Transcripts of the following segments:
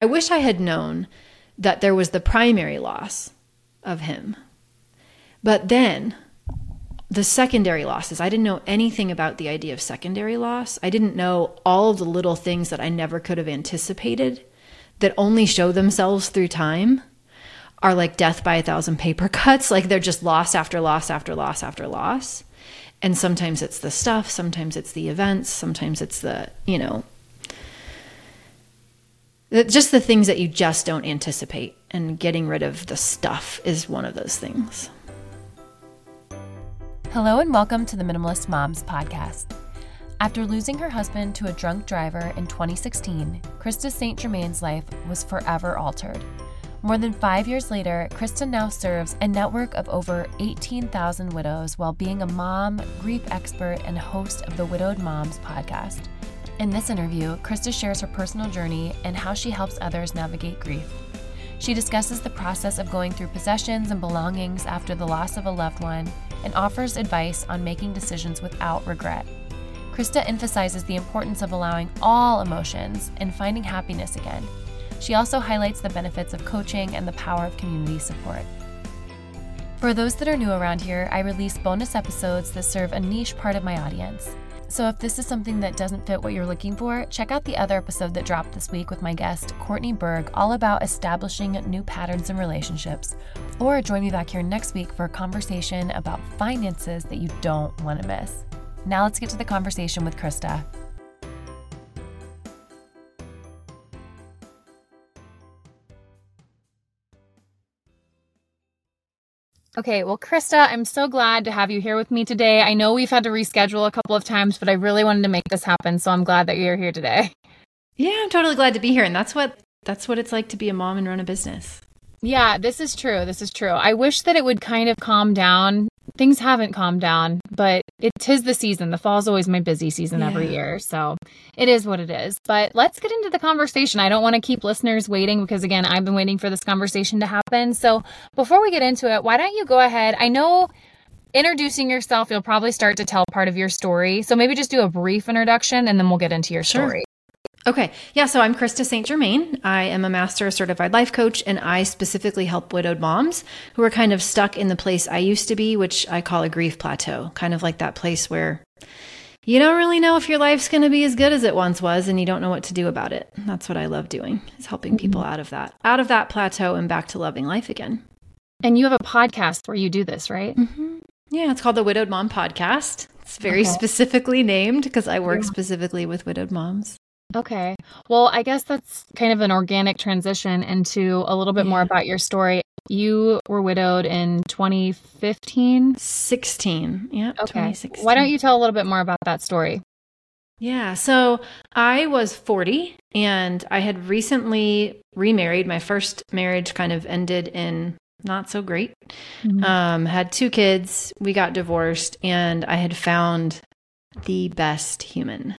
I wish I had known that there was the primary loss of him. But then the secondary losses, I didn't know anything about the idea of secondary loss. I didn't know all the little things that I never could have anticipated that only show themselves through time are like death by a thousand paper cuts. Like they're just loss after loss after loss after loss. And sometimes it's the stuff, sometimes it's the events, sometimes it's the, you know, just the things that you just don't anticipate. And getting rid of the stuff is one of those things. Hello, and welcome to the Minimalist Moms podcast. After losing her husband to a drunk driver in 2016, Krista St. Germain's life was forever altered. More than five years later, Krista now serves a network of over 18,000 widows while being a mom, grief expert, and host of the Widowed Moms podcast. In this interview, Krista shares her personal journey and how she helps others navigate grief. She discusses the process of going through possessions and belongings after the loss of a loved one and offers advice on making decisions without regret. Krista emphasizes the importance of allowing all emotions and finding happiness again. She also highlights the benefits of coaching and the power of community support. For those that are new around here, I release bonus episodes that serve a niche part of my audience. So if this is something that doesn't fit what you're looking for, check out the other episode that dropped this week with my guest, Courtney Berg, all about establishing new patterns in relationships. Or join me back here next week for a conversation about finances that you don't want to miss. Now let's get to the conversation with Krista. Okay, well, Krista, I'm so glad to have you here with me today. I know we've had to reschedule a couple of times, but I really wanted to make this happen, so I'm glad that you're here today. Yeah, I'm totally glad to be here, and that's what that's what it's like to be a mom and run a business. Yeah, this is true. This is true. I wish that it would kind of calm down things haven't calmed down, but it is the season. The fall's always my busy season yeah. every year. So it is what it is. But let's get into the conversation. I don't want to keep listeners waiting because, again, I've been waiting for this conversation to happen. So before we get into it, why don't you go ahead? I know introducing yourself, you'll probably start to tell part of your story. So maybe just do a brief introduction and then we'll get into your sure. story. Okay. Yeah. So I'm Krista St. Germain. I am a master certified life coach, and I specifically help widowed moms who are kind of stuck in the place I used to be, which I call a grief plateau, kind of like that place where you don't really know if your life's going to be as good as it once was and you don't know what to do about it. That's what I love doing is helping mm-hmm. people out of that, out of that plateau and back to loving life again. And you have a podcast where you do this, right? Mm-hmm. Yeah, it's called the Widowed Mom Podcast. It's very okay. specifically named because I work yeah. specifically with widowed moms. Okay. Well, I guess that's kind of an organic transition into a little bit yeah. more about your story. You were widowed in 2015? 16. Yeah. Okay. Why don't you tell a little bit more about that story? Yeah. So I was 40 and I had recently remarried. My first marriage kind of ended in not so great. Mm-hmm. Um, had two kids. We got divorced and I had found the best human.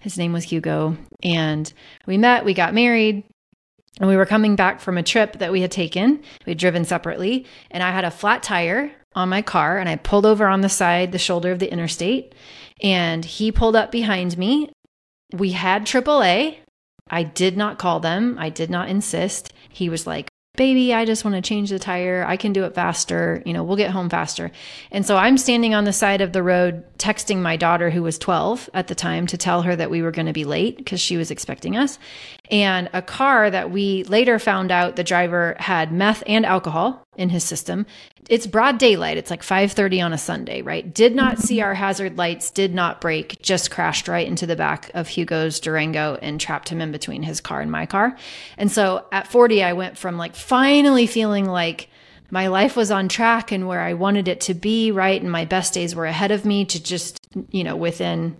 His name was Hugo. And we met, we got married, and we were coming back from a trip that we had taken. We'd driven separately, and I had a flat tire on my car, and I pulled over on the side, the shoulder of the interstate, and he pulled up behind me. We had AAA. I did not call them. I did not insist. He was like, baby, I just want to change the tire. I can do it faster. You know, we'll get home faster. And so I'm standing on the side of the road texting my daughter, who was 12 at the time, to tell her that we were going to be late because she was expecting us. And a car that we later found out the driver had meth and alcohol in his system. It's broad daylight. It's like 5:30 on a Sunday, right? Did not see our hazard lights, did not brake, just crashed right into the back of Hugo's Durango and trapped him in between his car and my car. And so at 40 I went from like finally feeling like my life was on track and where I wanted it to be, right? And my best days were ahead of me to just, you know, within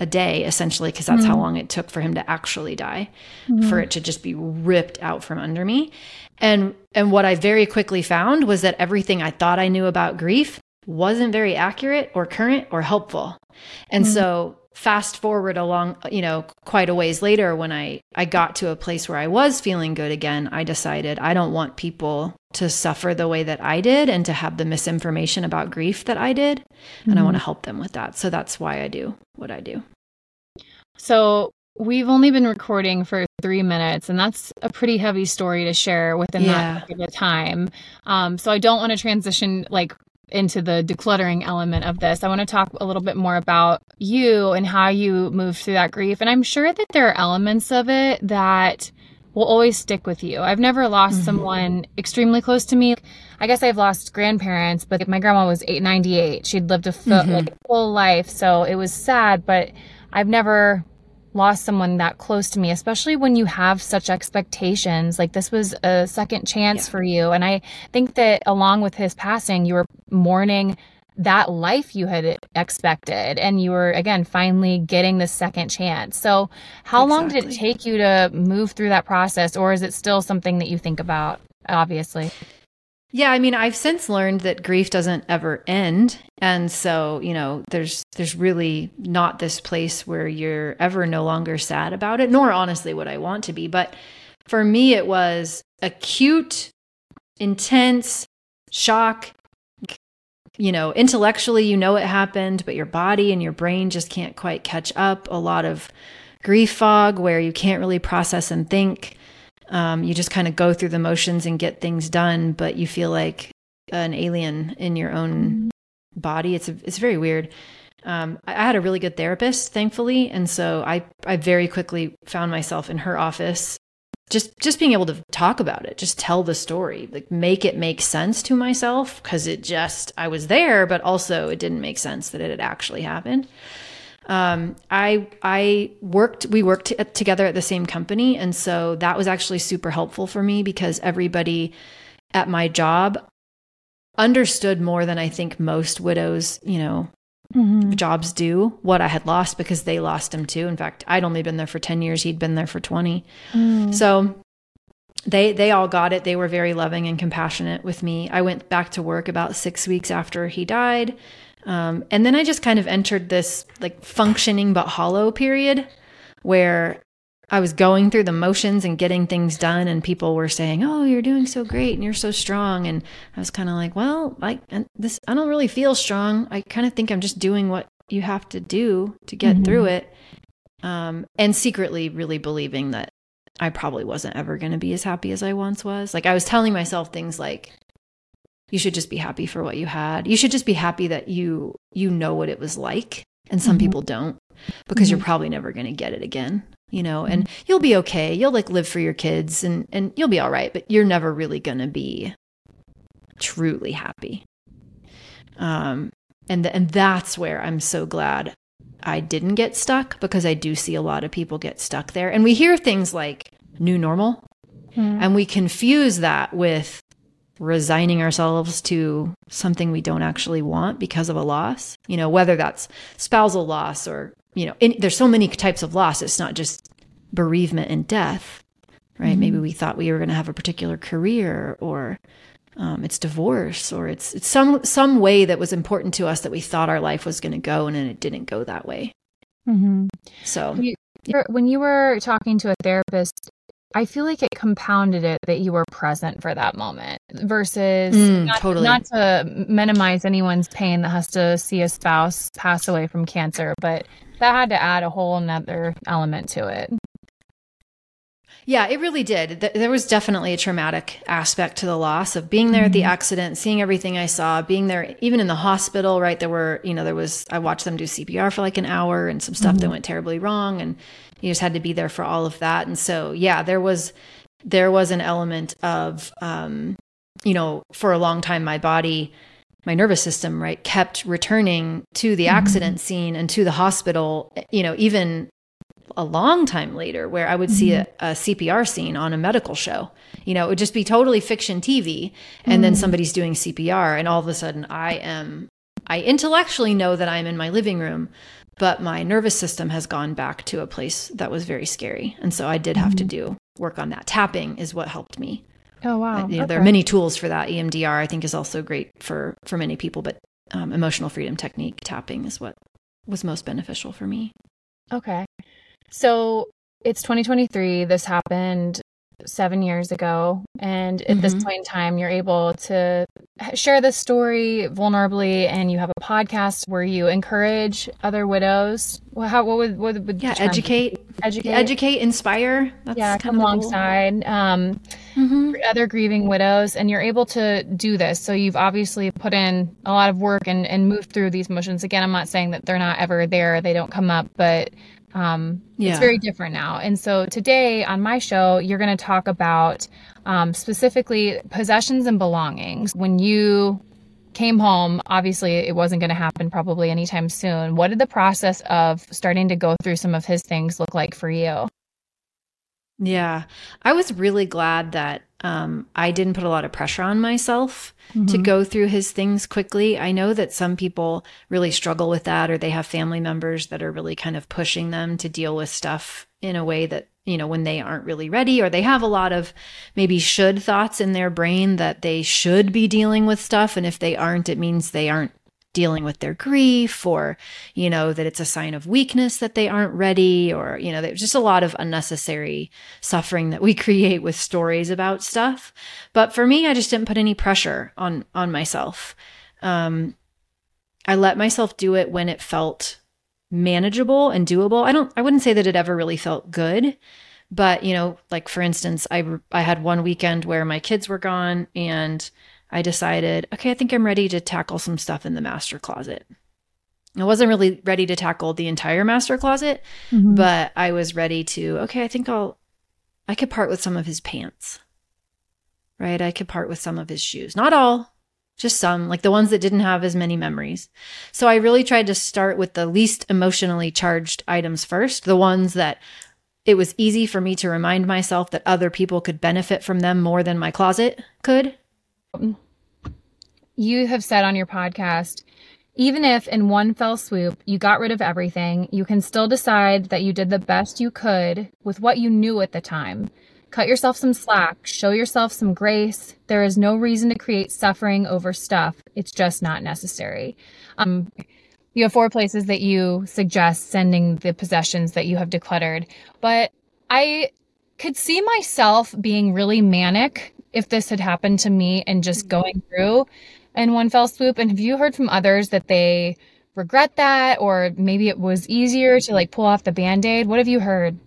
a day essentially because that's mm-hmm. how long it took for him to actually die mm-hmm. for it to just be ripped out from under me and and what i very quickly found was that everything i thought i knew about grief wasn't very accurate or current or helpful and mm-hmm. so fast forward along you know quite a ways later when i i got to a place where i was feeling good again i decided i don't want people to suffer the way that i did and to have the misinformation about grief that i did and i mm-hmm. want to help them with that so that's why i do what i do so we've only been recording for three minutes, and that's a pretty heavy story to share within yeah. that time. Um, so I don't want to transition like into the decluttering element of this. I want to talk a little bit more about you and how you moved through that grief. And I'm sure that there are elements of it that will always stick with you. I've never lost mm-hmm. someone extremely close to me. I guess I've lost grandparents, but my grandma was 898. She'd lived a full, mm-hmm. like, full life, so it was sad, but I've never lost someone that close to me, especially when you have such expectations. Like this was a second chance yeah. for you. And I think that along with his passing, you were mourning that life you had expected and you were again finally getting the second chance so how exactly. long did it take you to move through that process or is it still something that you think about obviously yeah, I mean, I've since learned that grief doesn't ever end. And so, you know, there's there's really not this place where you're ever no longer sad about it, nor honestly what I want to be. But for me it was acute, intense shock. You know, intellectually you know it happened, but your body and your brain just can't quite catch up. A lot of grief fog where you can't really process and think um, you just kind of go through the motions and get things done, but you feel like an alien in your own body. It's a, it's very weird. Um, I, I had a really good therapist, thankfully, and so I I very quickly found myself in her office, just just being able to talk about it, just tell the story, like make it make sense to myself because it just I was there, but also it didn't make sense that it had actually happened. Um, I I worked we worked t- together at the same company, and so that was actually super helpful for me because everybody at my job understood more than I think most widows, you know, mm-hmm. jobs do what I had lost because they lost him too. In fact, I'd only been there for 10 years, he'd been there for 20. Mm. So they they all got it. They were very loving and compassionate with me. I went back to work about 6 weeks after he died. Um, and then I just kind of entered this like functioning but hollow period where I was going through the motions and getting things done, and people were saying, "Oh, you're doing so great and you're so strong." And I was kind of like, "Well, I this I don't really feel strong. I kind of think I'm just doing what you have to do to get mm-hmm. through it." Um, and secretly, really believing that I probably wasn't ever going to be as happy as I once was. Like I was telling myself things like, you should just be happy for what you had. You should just be happy that you you know what it was like. And some mm-hmm. people don't because mm-hmm. you're probably never going to get it again, you know. Mm-hmm. And you'll be okay. You'll like live for your kids and and you'll be all right, but you're never really going to be truly happy. Um and th- and that's where I'm so glad I didn't get stuck because I do see a lot of people get stuck there. And we hear things like new normal mm-hmm. and we confuse that with resigning ourselves to something we don't actually want because of a loss, you know, whether that's spousal loss or, you know, in, there's so many types of loss. It's not just bereavement and death, right? Mm-hmm. Maybe we thought we were going to have a particular career or um, it's divorce or it's, it's some, some way that was important to us that we thought our life was going to go and then it didn't go that way. Mm-hmm. So you, when you were talking to a therapist, I feel like it compounded it that you were present for that moment versus mm, not, totally. not to minimize anyone's pain that has to see a spouse pass away from cancer, but that had to add a whole another element to it. Yeah, it really did. There was definitely a traumatic aspect to the loss of being there mm-hmm. at the mm-hmm. accident, seeing everything I saw, being there even in the hospital, right? There were, you know, there was I watched them do CPR for like an hour and some stuff mm-hmm. that went terribly wrong and you just had to be there for all of that. And so, yeah, there was there was an element of um, you know, for a long time my body my nervous system right kept returning to the mm-hmm. accident scene and to the hospital you know even a long time later where I would mm-hmm. see a, a, CPR scene on a medical show. You know, it would just be totally fiction TV. And mm-hmm. then somebody's doing CPR, and all of a sudden I am, I intellectually know that I'm in my living room, but my nervous system has gone back to a place that was very scary. And so I did have mm-hmm. to do work on that. Tapping is what helped me. Oh, wow. Uh, you know, okay. There are many tools for that. EMDR, I think, is also great for, for many people, but um, emotional freedom technique, tapping is what was most beneficial for me. Okay. So it's 2023. This happened seven years ago. And at mm-hmm. this point in time, you're able to share this story vulnerably, and you have a podcast where you encourage other widows. Well, how what would what would yeah educate educate educate inspire That's yeah come alongside um, mm-hmm. other grieving widows, and you're able to do this. So you've obviously put in a lot of work and and moved through these motions. Again, I'm not saying that they're not ever there; they don't come up, but um, yeah. It's very different now. And so today on my show, you're going to talk about um, specifically possessions and belongings. When you came home, obviously it wasn't going to happen probably anytime soon. What did the process of starting to go through some of his things look like for you? Yeah, I was really glad that um, I didn't put a lot of pressure on myself mm-hmm. to go through his things quickly. I know that some people really struggle with that, or they have family members that are really kind of pushing them to deal with stuff in a way that, you know, when they aren't really ready, or they have a lot of maybe should thoughts in their brain that they should be dealing with stuff. And if they aren't, it means they aren't dealing with their grief or you know that it's a sign of weakness that they aren't ready or you know there's just a lot of unnecessary suffering that we create with stories about stuff. But for me i just didn't put any pressure on on myself. Um i let myself do it when it felt manageable and doable. I don't i wouldn't say that it ever really felt good but you know like for instance i i had one weekend where my kids were gone and I decided, okay, I think I'm ready to tackle some stuff in the master closet. I wasn't really ready to tackle the entire master closet, mm-hmm. but I was ready to, okay, I think I'll, I could part with some of his pants, right? I could part with some of his shoes. Not all, just some, like the ones that didn't have as many memories. So I really tried to start with the least emotionally charged items first, the ones that it was easy for me to remind myself that other people could benefit from them more than my closet could you have said on your podcast, even if in one fell swoop you got rid of everything, you can still decide that you did the best you could with what you knew at the time. Cut yourself some slack, show yourself some grace. There is no reason to create suffering over stuff. It's just not necessary. Um, you have four places that you suggest sending the possessions that you have decluttered, but I could see myself being really manic if this had happened to me and just going through in one fell swoop? And have you heard from others that they regret that or maybe it was easier to like pull off the band-aid? What have you heard?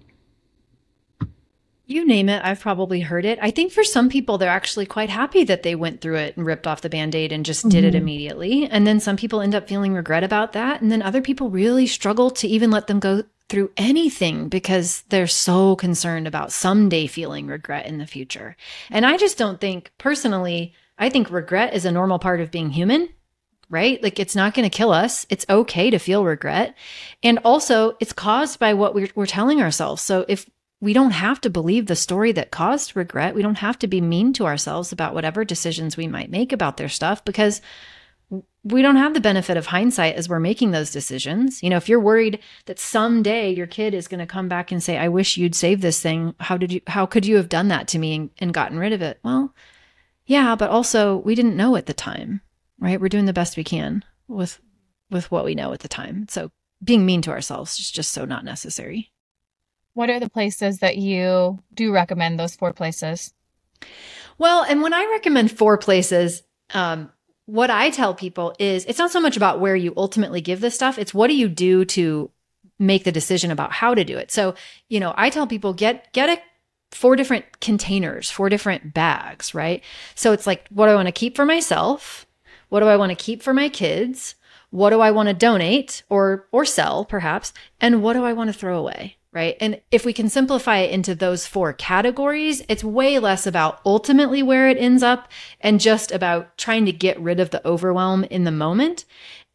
You name it, I've probably heard it. I think for some people, they're actually quite happy that they went through it and ripped off the band aid and just mm-hmm. did it mm-hmm. immediately. And then some people end up feeling regret about that. And then other people really struggle to even let them go through anything because they're so concerned about someday feeling regret in the future. And I just don't think personally, I think regret is a normal part of being human, right? Like it's not going to kill us. It's okay to feel regret. And also, it's caused by what we're, we're telling ourselves. So if we don't have to believe the story that caused regret, we don't have to be mean to ourselves about whatever decisions we might make about their stuff because we don't have the benefit of hindsight as we're making those decisions. You know, if you're worried that someday your kid is going to come back and say, "I wish you'd save this thing. How did you how could you have done that to me and, and gotten rid of it?" Well, yeah, but also we didn't know at the time, right? We're doing the best we can with with what we know at the time. So being mean to ourselves is just so not necessary. What are the places that you do recommend those four places? Well, and when I recommend four places, um, what I tell people is it's not so much about where you ultimately give this stuff, it's what do you do to make the decision about how to do it. So, you know, I tell people get get a four different containers, four different bags, right? So it's like, what do I want to keep for myself? What do I want to keep for my kids? What do I want to donate or or sell perhaps? And what do I want to throw away? Right. And if we can simplify it into those four categories, it's way less about ultimately where it ends up and just about trying to get rid of the overwhelm in the moment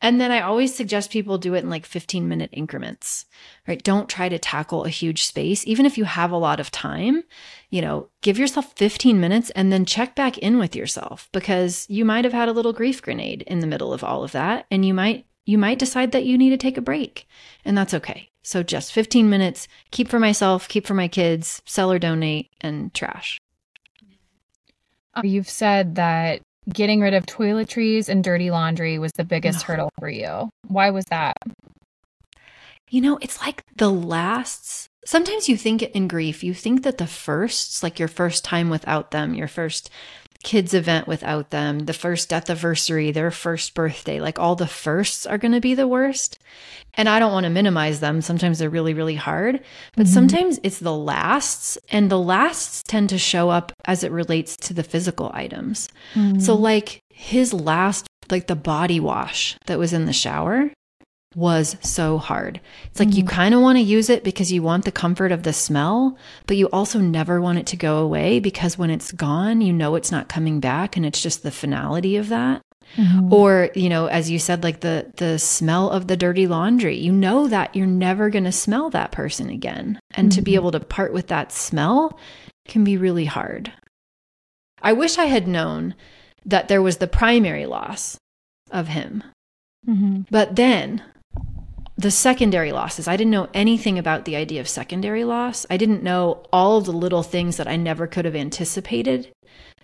and then I always suggest people do it in like 15 minute increments, right? Don't try to tackle a huge space. Even if you have a lot of time, you know, give yourself 15 minutes and then check back in with yourself because you might have had a little grief grenade in the middle of all of that. And you might, you might decide that you need to take a break and that's okay. So just 15 minutes, keep for myself, keep for my kids, sell or donate and trash. Um, you've said that getting rid of toiletries and dirty laundry was the biggest hurdle for you. Why was that? You know, it's like the last sometimes you think in grief, you think that the firsts, like your first time without them, your first kids event without them, the first death anniversary, their first birthday, like all the firsts are going to be the worst. And I don't want to minimize them. Sometimes they're really, really hard, but mm-hmm. sometimes it's the lasts, and the lasts tend to show up as it relates to the physical items. Mm-hmm. So, like his last, like the body wash that was in the shower, was so hard. It's like mm-hmm. you kind of want to use it because you want the comfort of the smell, but you also never want it to go away because when it's gone, you know it's not coming back and it's just the finality of that. Mm-hmm. Or, you know, as you said like the the smell of the dirty laundry. You know that you're never going to smell that person again. And mm-hmm. to be mm-hmm. able to part with that smell can be really hard. I wish I had known that there was the primary loss of him. Mm-hmm. But then the secondary losses. I didn't know anything about the idea of secondary loss. I didn't know all of the little things that I never could have anticipated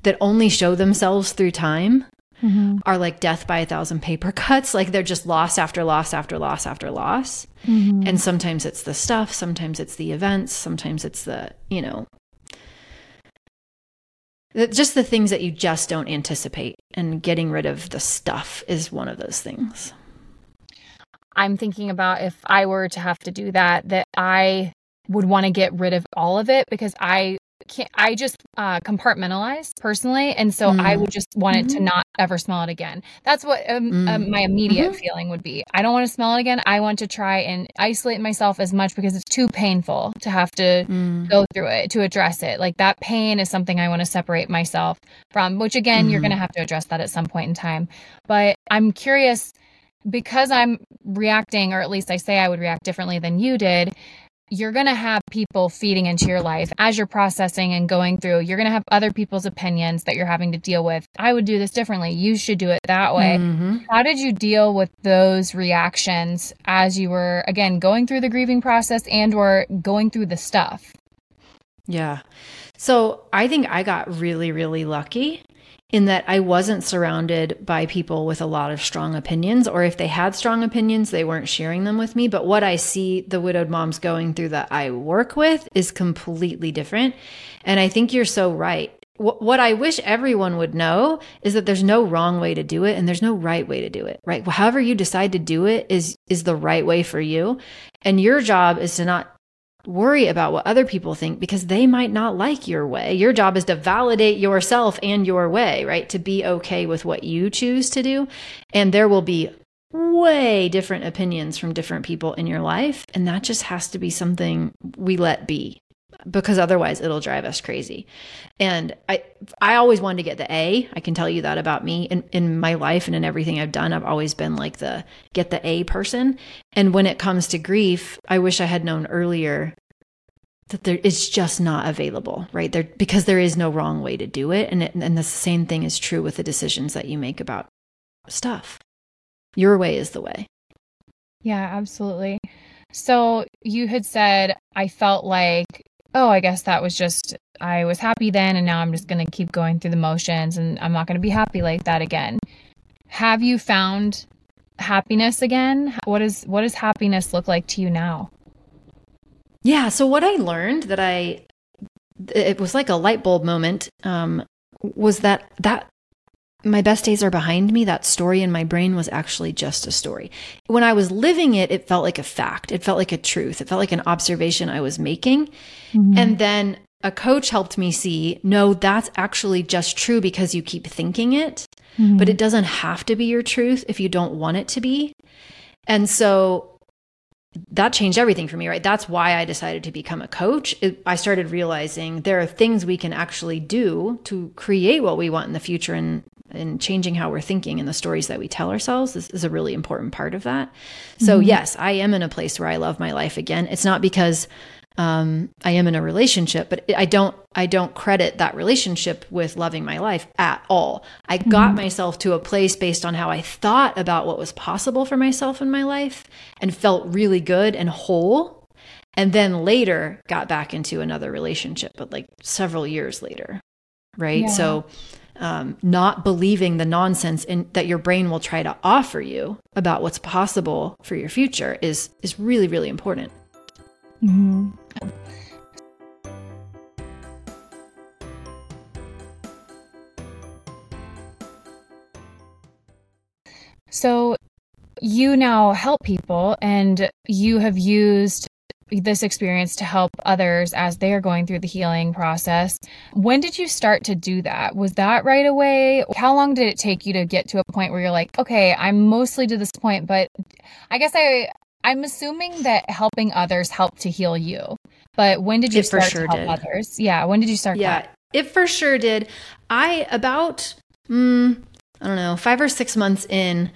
that only show themselves through time. Mm-hmm. Are like death by a thousand paper cuts. Like they're just loss after loss after loss after loss. Mm-hmm. And sometimes it's the stuff, sometimes it's the events, sometimes it's the, you know, just the things that you just don't anticipate. And getting rid of the stuff is one of those things. I'm thinking about if I were to have to do that, that I would want to get rid of all of it because I can't, I just uh, compartmentalize personally. And so mm. I would just want mm-hmm. it to mm-hmm. not ever smell it again. That's what um, mm. um, my immediate mm-hmm. feeling would be. I don't want to smell it again. I want to try and isolate myself as much because it's too painful to have to mm. go through it, to address it. Like that pain is something I want to separate myself from, which again, mm-hmm. you're going to have to address that at some point in time. But I'm curious because I'm reacting, or at least I say I would react differently than you did, you're going to have people feeding into your life as you're processing and going through. You're going to have other people's opinions that you're having to deal with. I would do this differently. You should do it that way. Mm-hmm. How did you deal with those reactions as you were again going through the grieving process and or going through the stuff? Yeah. So, I think I got really really lucky in that I wasn't surrounded by people with a lot of strong opinions, or if they had strong opinions, they weren't sharing them with me. But what I see the widowed moms going through that I work with is completely different. And I think you're so right. What I wish everyone would know is that there's no wrong way to do it and there's no right way to do it, right? However you decide to do it is is the right way for you. And your job is to not worry about what other people think because they might not like your way. Your job is to validate yourself and your way, right? To be okay with what you choose to do. And there will be way different opinions from different people in your life. And that just has to be something we let be because otherwise it'll drive us crazy. And I I always wanted to get the A. I can tell you that about me in, in my life and in everything I've done. I've always been like the get the A person. And when it comes to grief, I wish I had known earlier that there it's just not available, right? There because there is no wrong way to do it. And it, and the same thing is true with the decisions that you make about stuff. Your way is the way. Yeah, absolutely. So you had said I felt like oh, I guess that was just, I was happy then, and now I'm just going to keep going through the motions, and I'm not going to be happy like that again. Have you found happiness again? What is what does happiness look like to you now? Yeah. So what I learned that I, it was like a light bulb moment, um, was that that my best days are behind me, that story in my brain was actually just a story. When I was living it, it felt like a fact. It felt like a truth. It felt like an observation I was making. Mm-hmm. And then a coach helped me see no, that's actually just true because you keep thinking it, mm-hmm. but it doesn't have to be your truth if you don't want it to be. And so that changed everything for me, right? That's why I decided to become a coach. It, I started realizing there are things we can actually do to create what we want in the future and and changing how we're thinking and the stories that we tell ourselves is, is a really important part of that. So mm-hmm. yes, I am in a place where I love my life again. It's not because um, I am in a relationship, but I don't I don't credit that relationship with loving my life at all. I mm-hmm. got myself to a place based on how I thought about what was possible for myself in my life and felt really good and whole. And then later got back into another relationship, but like several years later. Right. Yeah. So um, not believing the nonsense in, that your brain will try to offer you about what's possible for your future is is really really important. Mm-hmm. So you now help people and you have used this experience to help others as they are going through the healing process. When did you start to do that? Was that right away? How long did it take you to get to a point where you're like, okay, I'm mostly to this point, but I guess I I'm assuming that helping others helped to heal you. But when did you it start sure to help did. others? Yeah, when did you start Yeah, that? it for sure did. I about mm, I don't know, 5 or 6 months in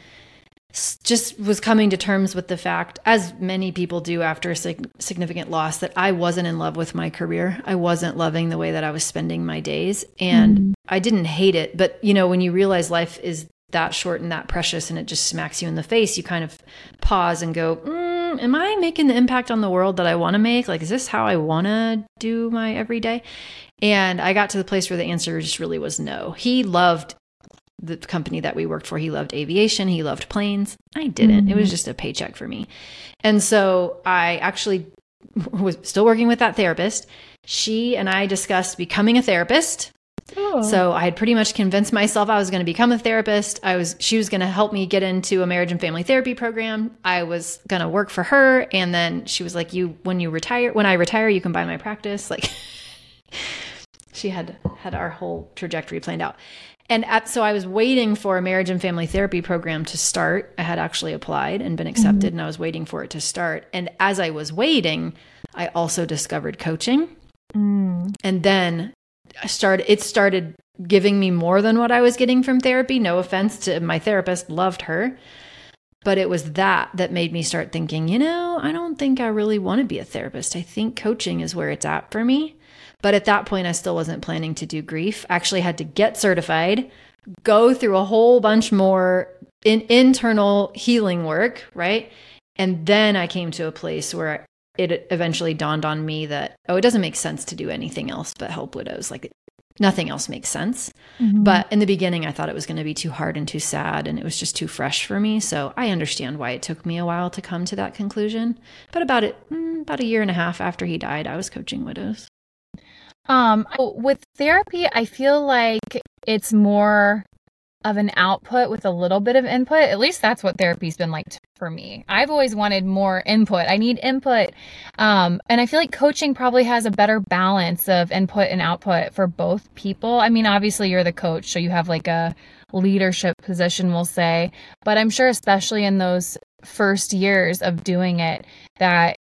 just was coming to terms with the fact, as many people do after a sig- significant loss, that I wasn't in love with my career. I wasn't loving the way that I was spending my days. And mm-hmm. I didn't hate it. But, you know, when you realize life is that short and that precious and it just smacks you in the face, you kind of pause and go, mm, Am I making the impact on the world that I want to make? Like, is this how I want to do my everyday? And I got to the place where the answer just really was no. He loved the company that we worked for. He loved aviation, he loved planes. I didn't. Mm-hmm. It was mm-hmm. just a paycheck for me. And so I actually was still working with that therapist. She and I discussed becoming a therapist. Oh. So I had pretty much convinced myself I was going to become a therapist. I was she was going to help me get into a marriage and family therapy program. I was going to work for her and then she was like you when you retire when I retire you can buy my practice like she had had our whole trajectory planned out. And at, so I was waiting for a marriage and family therapy program to start. I had actually applied and been accepted, mm-hmm. and I was waiting for it to start. And as I was waiting, I also discovered coaching. Mm. And then I started, it started giving me more than what I was getting from therapy. No offense to my therapist, loved her. But it was that that made me start thinking, you know, I don't think I really want to be a therapist. I think coaching is where it's at for me. But at that point, I still wasn't planning to do grief. Actually, had to get certified, go through a whole bunch more in internal healing work, right? And then I came to a place where it eventually dawned on me that oh, it doesn't make sense to do anything else but help widows. Like nothing else makes sense. Mm-hmm. But in the beginning, I thought it was going to be too hard and too sad, and it was just too fresh for me. So I understand why it took me a while to come to that conclusion. But about it, mm, about a year and a half after he died, I was coaching widows. Um, with therapy, I feel like it's more of an output with a little bit of input. At least that's what therapy's been like for me. I've always wanted more input. I need input. Um, and I feel like coaching probably has a better balance of input and output for both people. I mean, obviously you're the coach, so you have like a leadership position, we'll say, but I'm sure especially in those first years of doing it that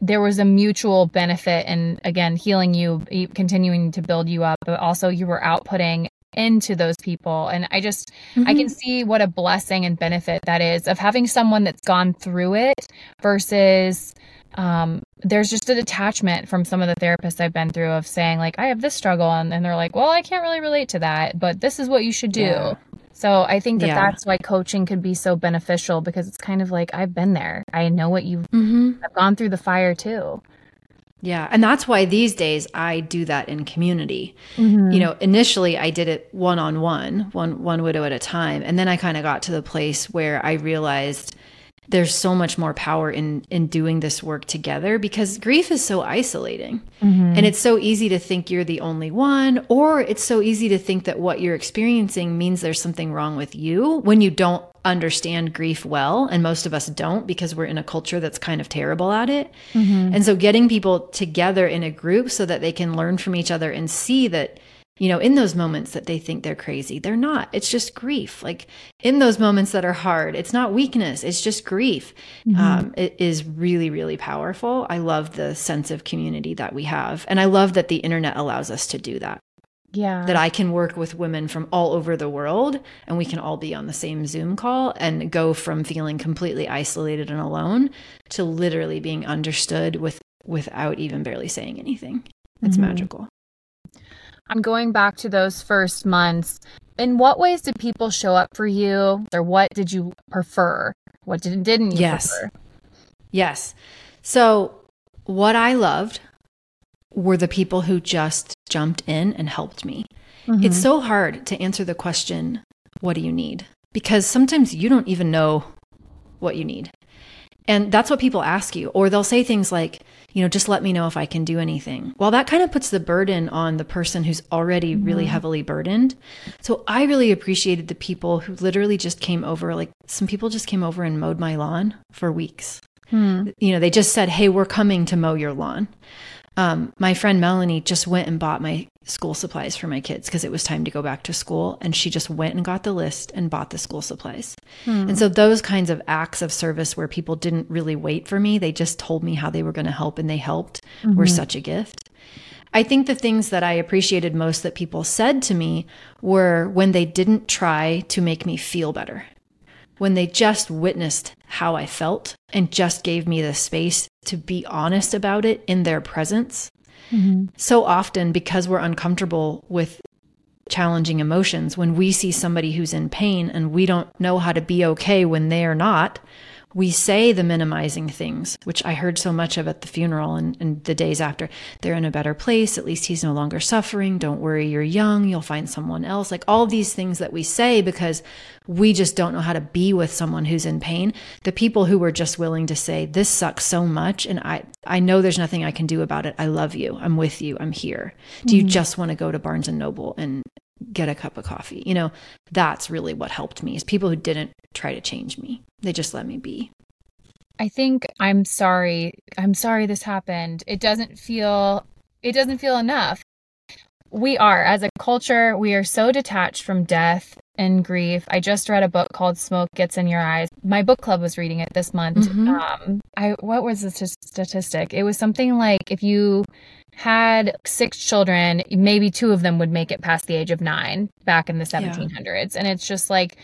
there was a mutual benefit and again healing you continuing to build you up but also you were outputting into those people and i just mm-hmm. i can mm-hmm. see what a blessing and benefit that is of having someone that's gone through it versus um, there's just a detachment from some of the therapists I've been through of saying like I have this struggle and, and they're like, well, I can't really relate to that, but this is what you should do. Yeah. So I think that yeah. that's why coaching could be so beneficial because it's kind of like I've been there. I know what you've mm-hmm. I've gone through the fire too. Yeah, and that's why these days I do that in community. Mm-hmm. You know, initially I did it one on one, one one widow at a time, and then I kind of got to the place where I realized there's so much more power in in doing this work together because grief is so isolating mm-hmm. and it's so easy to think you're the only one or it's so easy to think that what you're experiencing means there's something wrong with you when you don't understand grief well and most of us don't because we're in a culture that's kind of terrible at it mm-hmm. and so getting people together in a group so that they can learn from each other and see that you know, in those moments that they think they're crazy. They're not. It's just grief. Like in those moments that are hard, it's not weakness, it's just grief. Mm-hmm. Um, it is really, really powerful. I love the sense of community that we have. And I love that the internet allows us to do that. Yeah. That I can work with women from all over the world and we can all be on the same Zoom call and go from feeling completely isolated and alone to literally being understood with without even barely saying anything. It's mm-hmm. magical. I'm going back to those first months. In what ways did people show up for you, or what did you prefer? What did, didn't you yes. prefer? Yes. So, what I loved were the people who just jumped in and helped me. Mm-hmm. It's so hard to answer the question, What do you need? Because sometimes you don't even know what you need. And that's what people ask you. Or they'll say things like, you know, just let me know if I can do anything. Well, that kind of puts the burden on the person who's already mm-hmm. really heavily burdened. So I really appreciated the people who literally just came over. Like some people just came over and mowed my lawn for weeks. Hmm. You know, they just said, hey, we're coming to mow your lawn um, my friend Melanie just went and bought my school supplies for my kids because it was time to go back to school. And she just went and got the list and bought the school supplies. Hmm. And so, those kinds of acts of service where people didn't really wait for me, they just told me how they were going to help and they helped, mm-hmm. were such a gift. I think the things that I appreciated most that people said to me were when they didn't try to make me feel better when they just witnessed how I felt and just gave me the space to be honest about it in their presence. Mm-hmm. So often, because we're uncomfortable with challenging emotions, when we see somebody who's in pain and we don't know how to be okay when they are not, we say the minimizing things, which I heard so much of at the funeral and, and, the days after. They're in a better place. At least he's no longer suffering. Don't worry, you're young. You'll find someone else. Like all these things that we say because we just don't know how to be with someone who's in pain. The people who were just willing to say, This sucks so much. And I, I know there's nothing I can do about it. I love you. I'm with you. I'm here. Do mm-hmm. you just want to go to Barnes and Noble and get a cup of coffee. You know, that's really what helped me is people who didn't try to change me. They just let me be. I think I'm sorry. I'm sorry this happened. It doesn't feel it doesn't feel enough. We are as a culture, we are so detached from death and grief. I just read a book called Smoke Gets in Your Eyes. My book club was reading it this month. Mm-hmm. Um, I what was the statistic? It was something like if you had six children, maybe two of them would make it past the age of nine back in the 1700s. Yeah. And it's just like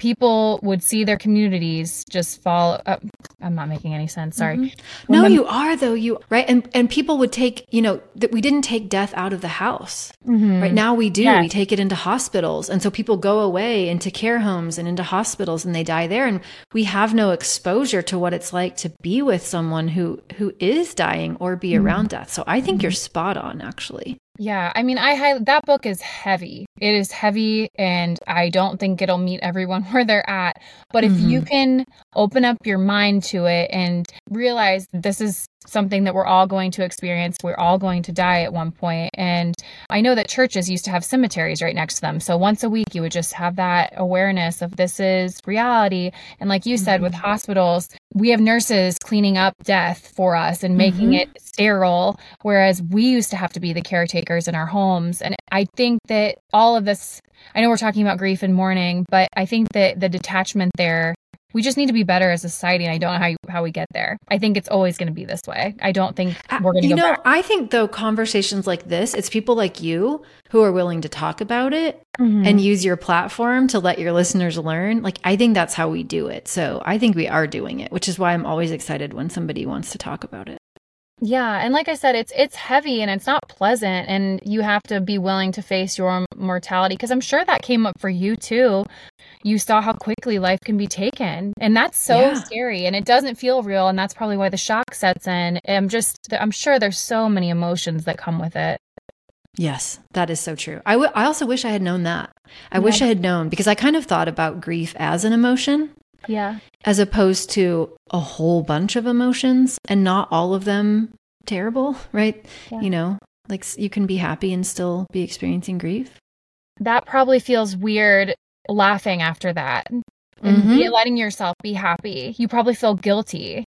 people would see their communities just fall uh, i'm not making any sense sorry mm-hmm. no you are though you right and and people would take you know that we didn't take death out of the house mm-hmm. right now we do yes. we take it into hospitals and so people go away into care homes and into hospitals and they die there and we have no exposure to what it's like to be with someone who who is dying or be mm-hmm. around death so i think mm-hmm. you're spot on actually yeah, I mean, I that book is heavy. It is heavy, and I don't think it'll meet everyone where they're at. But if mm-hmm. you can open up your mind to it and realize this is something that we're all going to experience. We're all going to die at one point. And I know that churches used to have cemeteries right next to them. So once a week, you would just have that awareness of this is reality. And like you said, mm-hmm. with hospitals, we have nurses cleaning up death for us and making mm-hmm. it sterile, whereas we used to have to be the caretakers in our homes. And I think that all of this, I know we're talking about grief and mourning, but I think that the detachment there we just need to be better as a society and i don't know how, you, how we get there i think it's always going to be this way i don't think we're going to you know back. i think though conversations like this it's people like you who are willing to talk about it mm-hmm. and use your platform to let your listeners learn like i think that's how we do it so i think we are doing it which is why i'm always excited when somebody wants to talk about it yeah, and like I said, it's it's heavy and it's not pleasant and you have to be willing to face your mortality because I'm sure that came up for you too. You saw how quickly life can be taken and that's so yeah. scary and it doesn't feel real and that's probably why the shock sets in. I'm just I'm sure there's so many emotions that come with it. Yes, that is so true. I, w- I also wish I had known that. I yeah. wish I had known because I kind of thought about grief as an emotion. Yeah. As opposed to a whole bunch of emotions and not all of them terrible, right? Yeah. You know, like you can be happy and still be experiencing grief. That probably feels weird laughing after that and mm-hmm. letting yourself be happy. You probably feel guilty.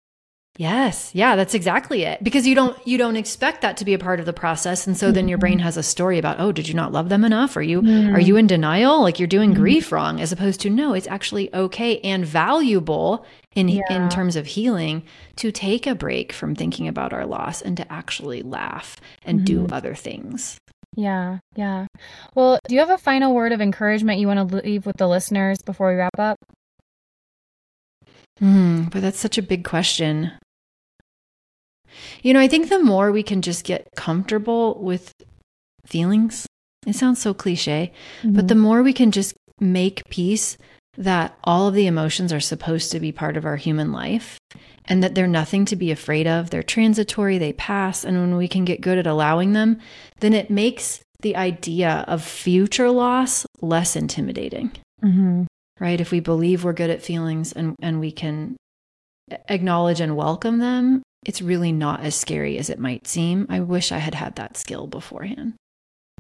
Yes. Yeah, that's exactly it. Because you don't you don't expect that to be a part of the process and so mm-hmm. then your brain mm-hmm. has a story about, "Oh, did you not love them enough? Are you mm-hmm. are you in denial? Like you're doing mm-hmm. grief wrong." As opposed to, "No, it's actually okay and valuable in yeah. in terms of healing to take a break from thinking about our loss and to actually laugh and do mm-hmm. other things." Yeah, yeah. Well, do you have a final word of encouragement you want to leave with the listeners before we wrap up? Mm, but that's such a big question. You know, I think the more we can just get comfortable with feelings, it sounds so cliche, mm-hmm. but the more we can just make peace that all of the emotions are supposed to be part of our human life and that they're nothing to be afraid of. They're transitory, they pass. And when we can get good at allowing them, then it makes the idea of future loss less intimidating. Mm-hmm. Right? If we believe we're good at feelings and, and we can acknowledge and welcome them, it's really not as scary as it might seem. I wish I had had that skill beforehand.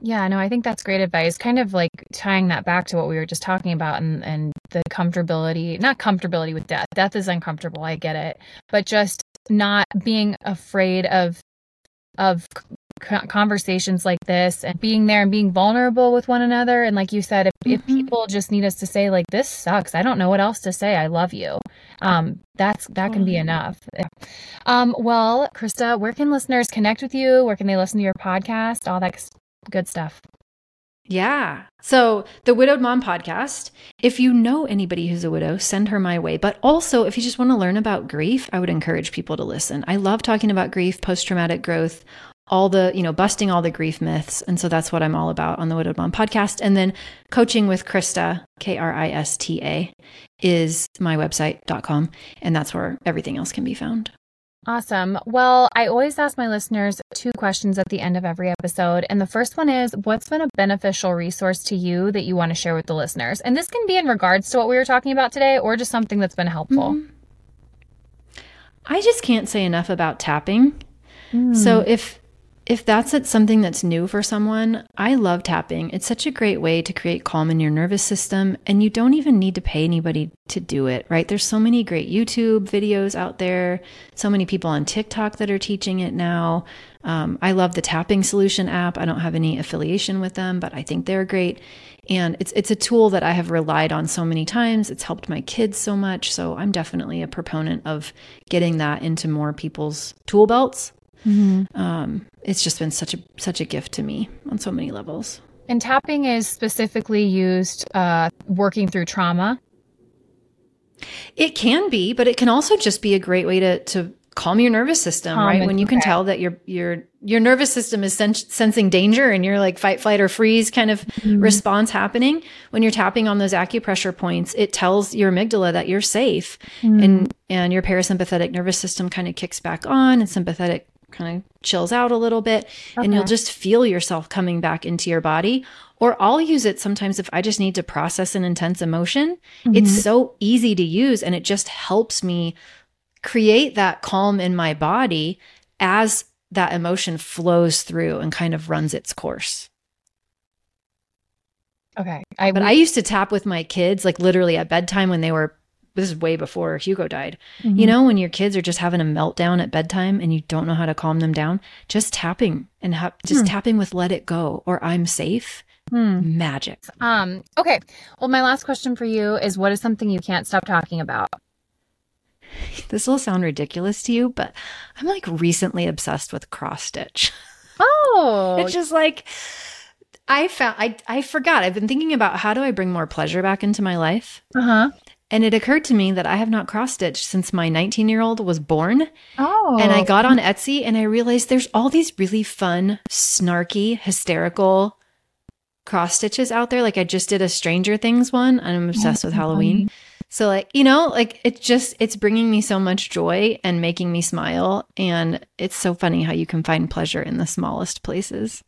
Yeah, no, I think that's great advice. Kind of like tying that back to what we were just talking about and, and the comfortability, not comfortability with death. Death is uncomfortable. I get it. But just not being afraid of of conversations like this and being there and being vulnerable with one another. And like you said if, mm-hmm. if, people just need us to say like this sucks. I don't know what else to say. I love you. Um that's that can be enough. Um well krista where can listeners connect with you? Where can they listen to your podcast? All that good stuff yeah. So, the Widowed Mom podcast, if you know anybody who's a widow, send her my way. But also, if you just want to learn about grief, I would encourage people to listen. I love talking about grief, post traumatic growth, all the, you know, busting all the grief myths. And so that's what I'm all about on the Widowed Mom podcast. And then coaching with Krista, K R I S T A, is my website.com. And that's where everything else can be found. Awesome. Well, I always ask my listeners two questions at the end of every episode. And the first one is What's been a beneficial resource to you that you want to share with the listeners? And this can be in regards to what we were talking about today or just something that's been helpful. Mm-hmm. I just can't say enough about tapping. Mm. So if if that's something that's new for someone, I love tapping. It's such a great way to create calm in your nervous system, and you don't even need to pay anybody to do it, right? There's so many great YouTube videos out there, so many people on TikTok that are teaching it now. Um, I love the Tapping Solution app. I don't have any affiliation with them, but I think they're great. And it's it's a tool that I have relied on so many times. It's helped my kids so much. So I'm definitely a proponent of getting that into more people's tool belts Mm-hmm. Um, it's just been such a such a gift to me on so many levels. And tapping is specifically used uh, working through trauma. It can be, but it can also just be a great way to to calm your nervous system, calm right? When you okay. can tell that your your your nervous system is sensing danger and you're like fight, flight, or freeze kind of mm-hmm. response happening. When you're tapping on those acupressure points, it tells your amygdala that you're safe, mm-hmm. and and your parasympathetic nervous system kind of kicks back on, and sympathetic kind of chills out a little bit okay. and you'll just feel yourself coming back into your body or I'll use it sometimes if I just need to process an intense emotion. Mm-hmm. It's so easy to use and it just helps me create that calm in my body as that emotion flows through and kind of runs its course. Okay. I, but I used to tap with my kids like literally at bedtime when they were this is way before Hugo died. Mm-hmm. You know, when your kids are just having a meltdown at bedtime and you don't know how to calm them down, just tapping and ha- just mm. tapping with let it go or I'm safe. Mm. Magic. Um okay. Well, my last question for you is what is something you can't stop talking about? This will sound ridiculous to you, but I'm like recently obsessed with cross stitch. Oh. it's just like I found I I forgot. I've been thinking about how do I bring more pleasure back into my life. Uh-huh. And it occurred to me that I have not cross stitched since my 19 year old was born. Oh. And I oh. got on Etsy and I realized there's all these really fun, snarky, hysterical cross stitches out there. Like I just did a Stranger Things one and I'm oh, obsessed with Halloween. Funny. So like, you know, like it's just it's bringing me so much joy and making me smile and it's so funny how you can find pleasure in the smallest places.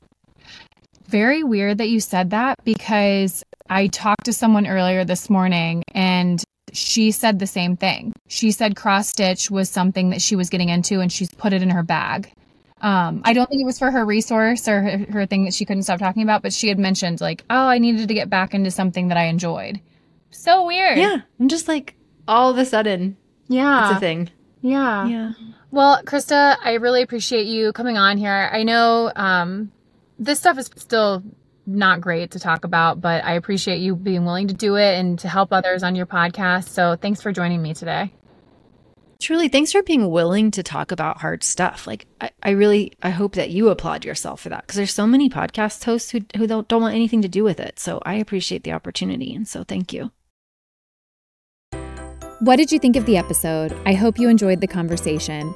Very weird that you said that because I talked to someone earlier this morning and she said the same thing. She said cross stitch was something that she was getting into and she's put it in her bag. Um, I don't think it was for her resource or her, her, thing that she couldn't stop talking about, but she had mentioned like, oh, I needed to get back into something that I enjoyed. So weird. Yeah. I'm just like all of a sudden. Yeah. It's a thing. Yeah. Yeah. Well, Krista, I really appreciate you coming on here. I know um, this stuff is still not great to talk about, but I appreciate you being willing to do it and to help others on your podcast. So thanks for joining me today. Truly, thanks for being willing to talk about hard stuff. Like, I, I really, I hope that you applaud yourself for that because there's so many podcast hosts who, who don't, don't want anything to do with it. So I appreciate the opportunity. And so thank you. What did you think of the episode? I hope you enjoyed the conversation.